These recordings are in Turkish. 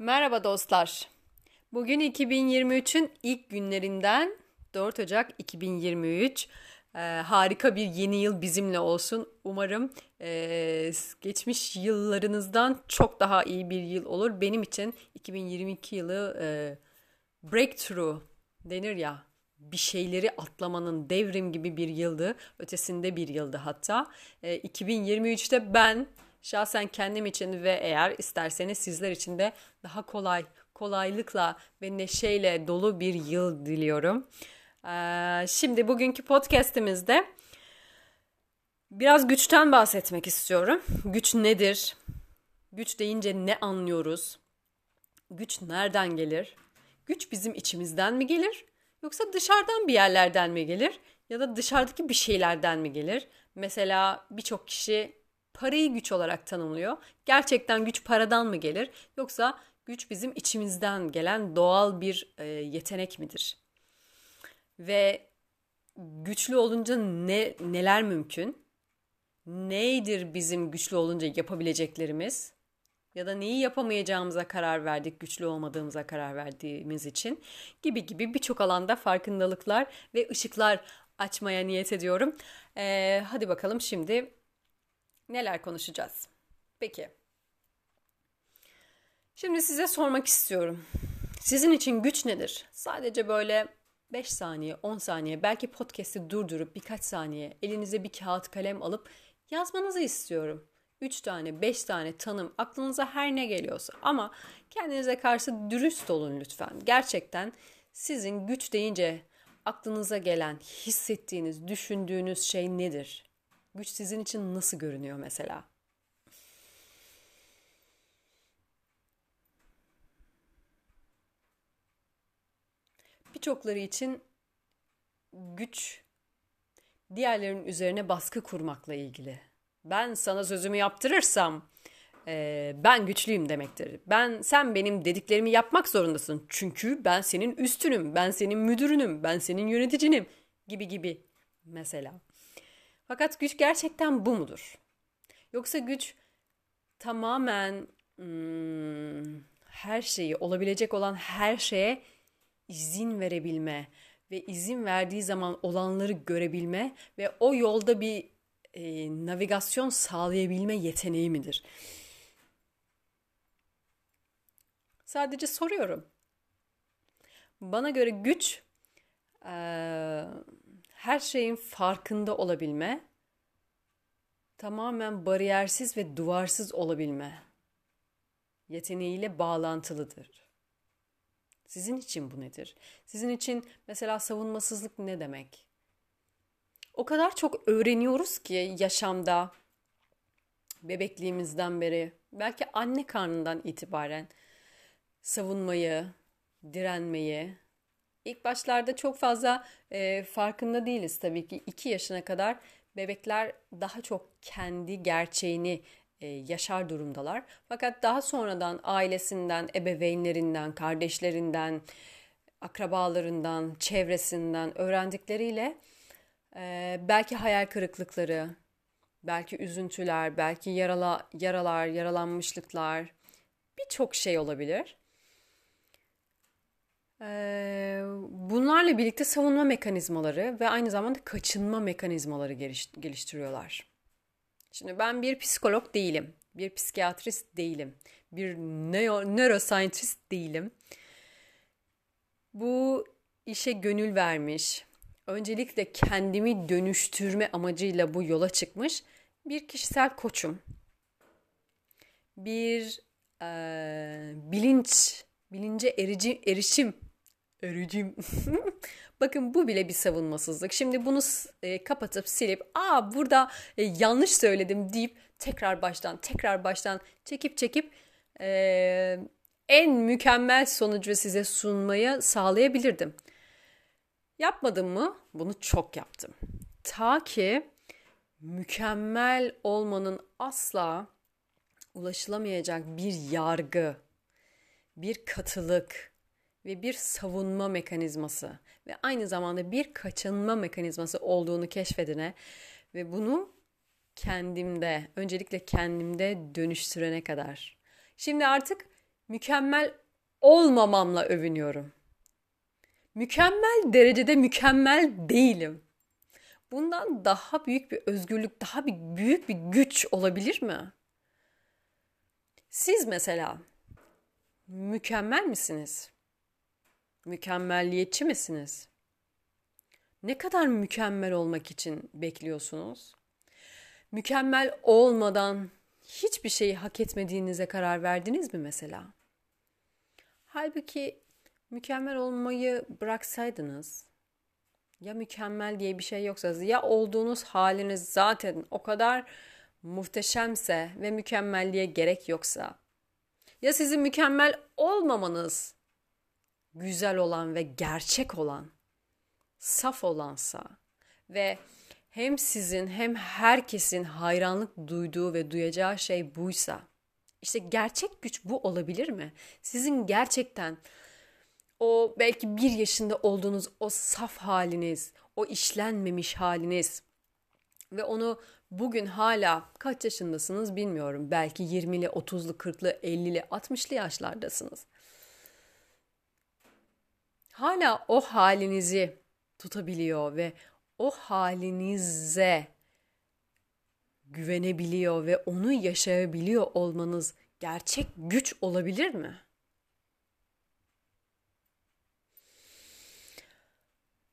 Merhaba dostlar. Bugün 2023'ün ilk günlerinden 4 Ocak 2023. Ee, harika bir yeni yıl bizimle olsun. Umarım e, geçmiş yıllarınızdan çok daha iyi bir yıl olur. Benim için 2022 yılı e, breakthrough denir ya bir şeyleri atlamanın devrim gibi bir yıldı. Ötesinde bir yıldı hatta. E, 2023'te ben şahsen kendim için ve eğer isterseniz sizler için de daha kolay, kolaylıkla ve neşeyle dolu bir yıl diliyorum. Ee, şimdi bugünkü podcastimizde biraz güçten bahsetmek istiyorum. Güç nedir? Güç deyince ne anlıyoruz? Güç nereden gelir? Güç bizim içimizden mi gelir? Yoksa dışarıdan bir yerlerden mi gelir? Ya da dışarıdaki bir şeylerden mi gelir? Mesela birçok kişi parayı güç olarak tanımlıyor. Gerçekten güç paradan mı gelir yoksa güç bizim içimizden gelen doğal bir e, yetenek midir? Ve güçlü olunca ne neler mümkün? Neydir bizim güçlü olunca yapabileceklerimiz? Ya da neyi yapamayacağımıza karar verdik, güçlü olmadığımıza karar verdiğimiz için gibi gibi birçok alanda farkındalıklar ve ışıklar açmaya niyet ediyorum. Ee, hadi bakalım şimdi neler konuşacağız? Peki. Şimdi size sormak istiyorum. Sizin için güç nedir? Sadece böyle 5 saniye, 10 saniye, belki podcast'i durdurup birkaç saniye elinize bir kağıt kalem alıp yazmanızı istiyorum. 3 tane, 5 tane tanım, aklınıza her ne geliyorsa ama kendinize karşı dürüst olun lütfen. Gerçekten sizin güç deyince aklınıza gelen, hissettiğiniz, düşündüğünüz şey nedir? Güç sizin için nasıl görünüyor mesela? Birçokları için güç diğerlerinin üzerine baskı kurmakla ilgili. Ben sana sözümü yaptırırsam e, ben güçlüyüm demektir. Ben sen benim dediklerimi yapmak zorundasın. Çünkü ben senin üstünüm, ben senin müdürünüm, ben senin yöneticinim gibi gibi mesela. Fakat güç gerçekten bu mudur? Yoksa güç tamamen hmm, her şeyi, olabilecek olan her şeye izin verebilme ve izin verdiği zaman olanları görebilme ve o yolda bir e, navigasyon sağlayabilme yeteneği midir? Sadece soruyorum. Bana göre güç e, her şeyin farkında olabilme, tamamen bariyersiz ve duvarsız olabilme yeteneğiyle bağlantılıdır. Sizin için bu nedir? Sizin için mesela savunmasızlık ne demek? O kadar çok öğreniyoruz ki yaşamda bebekliğimizden beri, belki anne karnından itibaren savunmayı, direnmeyi, İlk başlarda çok fazla e, farkında değiliz tabii ki. 2 yaşına kadar bebekler daha çok kendi gerçeğini e, yaşar durumdalar. Fakat daha sonradan ailesinden, ebeveynlerinden, kardeşlerinden, akrabalarından, çevresinden öğrendikleriyle e, belki hayal kırıklıkları, belki üzüntüler, belki yarala, yaralar, yaralanmışlıklar birçok şey olabilir. Ee, bunlarla birlikte savunma mekanizmaları ve aynı zamanda kaçınma mekanizmaları geliştiriyorlar. Şimdi ben bir psikolog değilim, bir psikiyatrist değilim, bir neuroscientist değilim. Bu işe gönül vermiş, öncelikle kendimi dönüştürme amacıyla bu yola çıkmış bir kişisel koçum. Bir e, bilinç, bilince erici, erişim Ericim. Bakın bu bile bir savunmasızlık. Şimdi bunu e, kapatıp silip aa burada e, yanlış söyledim deyip tekrar baştan tekrar baştan çekip çekip e, en mükemmel sonucu size sunmaya sağlayabilirdim. Yapmadım mı? Bunu çok yaptım. Ta ki mükemmel olmanın asla ulaşılamayacak bir yargı, bir katılık, ve bir savunma mekanizması ve aynı zamanda bir kaçınma mekanizması olduğunu keşfedene ve bunu kendimde, öncelikle kendimde dönüştürene kadar. Şimdi artık mükemmel olmamamla övünüyorum. Mükemmel derecede mükemmel değilim. Bundan daha büyük bir özgürlük, daha bir büyük bir güç olabilir mi? Siz mesela mükemmel misiniz? Mükemmelliyetçi misiniz? Ne kadar mükemmel olmak için bekliyorsunuz? Mükemmel olmadan hiçbir şeyi hak etmediğinize karar verdiniz mi mesela? Halbuki mükemmel olmayı bıraksaydınız ya mükemmel diye bir şey yoksa ya olduğunuz haliniz zaten o kadar muhteşemse ve mükemmelliğe gerek yoksa ya sizin mükemmel olmamanız güzel olan ve gerçek olan saf olansa ve hem sizin hem herkesin hayranlık duyduğu ve duyacağı şey buysa işte gerçek güç bu olabilir mi? Sizin gerçekten o belki bir yaşında olduğunuz o saf haliniz, o işlenmemiş haliniz ve onu bugün hala kaç yaşındasınız bilmiyorum. Belki 20'li, 30'lu, 40'lı, 50'li, 60'lı yaşlardasınız. Hala o halinizi tutabiliyor ve o halinize güvenebiliyor ve onu yaşayabiliyor olmanız gerçek güç olabilir mi?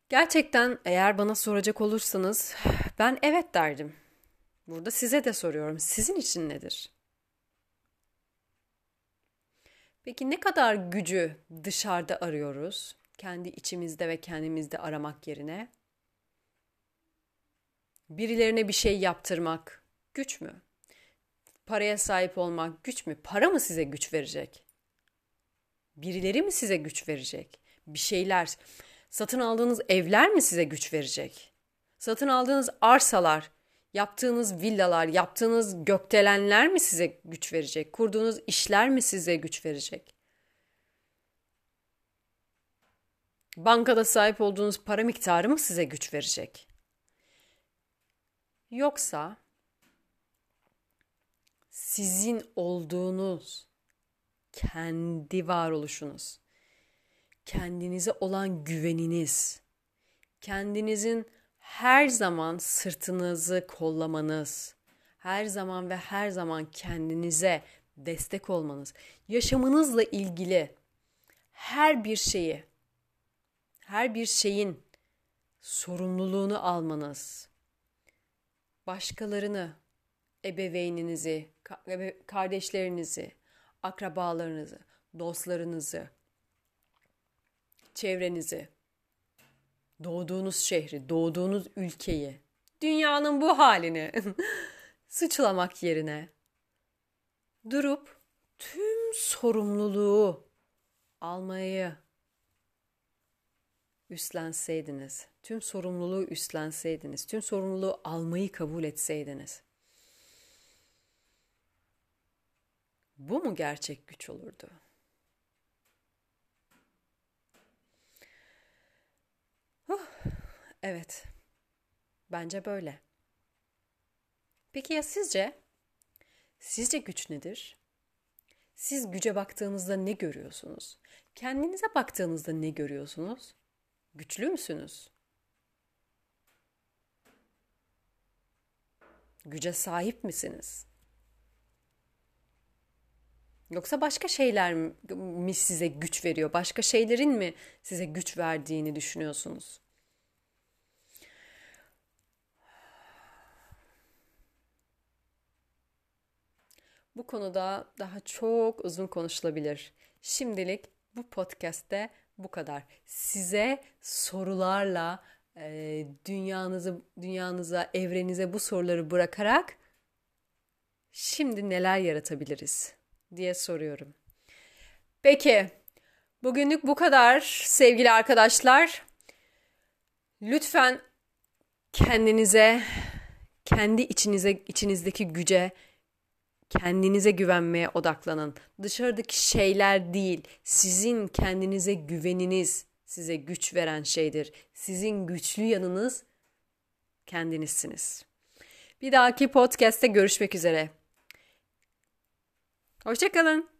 Gerçekten eğer bana soracak olursanız ben evet derdim. Burada size de soruyorum. Sizin için nedir? Peki ne kadar gücü dışarıda arıyoruz? Kendi içimizde ve kendimizde aramak yerine. Birilerine bir şey yaptırmak güç mü? Paraya sahip olmak güç mü? Para mı size güç verecek? Birileri mi size güç verecek? Bir şeyler Satın aldığınız evler mi size güç verecek? Satın aldığınız arsalar, yaptığınız villalar, yaptığınız gökdelenler mi size güç verecek? Kurduğunuz işler mi size güç verecek? Bankada sahip olduğunuz para miktarı mı size güç verecek? Yoksa sizin olduğunuz kendi varoluşunuz kendinize olan güveniniz, kendinizin her zaman sırtınızı kollamanız, her zaman ve her zaman kendinize destek olmanız, yaşamınızla ilgili her bir şeyi, her bir şeyin sorumluluğunu almanız, başkalarını, ebeveyninizi, kardeşlerinizi, akrabalarınızı, dostlarınızı, çevrenizi, doğduğunuz şehri, doğduğunuz ülkeyi, dünyanın bu halini sıçlamak yerine durup tüm sorumluluğu almayı üstlenseydiniz, tüm sorumluluğu üstlenseydiniz, tüm sorumluluğu almayı kabul etseydiniz. Bu mu gerçek güç olurdu? Evet. Bence böyle. Peki ya sizce? Sizce güç nedir? Siz güce baktığınızda ne görüyorsunuz? Kendinize baktığınızda ne görüyorsunuz? Güçlü müsünüz? Güce sahip misiniz? Yoksa başka şeyler mi size güç veriyor? Başka şeylerin mi size güç verdiğini düşünüyorsunuz? Bu konuda daha çok uzun konuşulabilir. Şimdilik bu podcast'te bu kadar. Size sorularla e, dünyanızı dünyanıza, evrenize bu soruları bırakarak şimdi neler yaratabiliriz diye soruyorum. Peki, bugünlük bu kadar sevgili arkadaşlar. Lütfen kendinize, kendi içinize, içinizdeki güce kendinize güvenmeye odaklanın. Dışarıdaki şeyler değil, sizin kendinize güveniniz size güç veren şeydir. Sizin güçlü yanınız kendinizsiniz. Bir dahaki podcast'te görüşmek üzere. Hoşçakalın.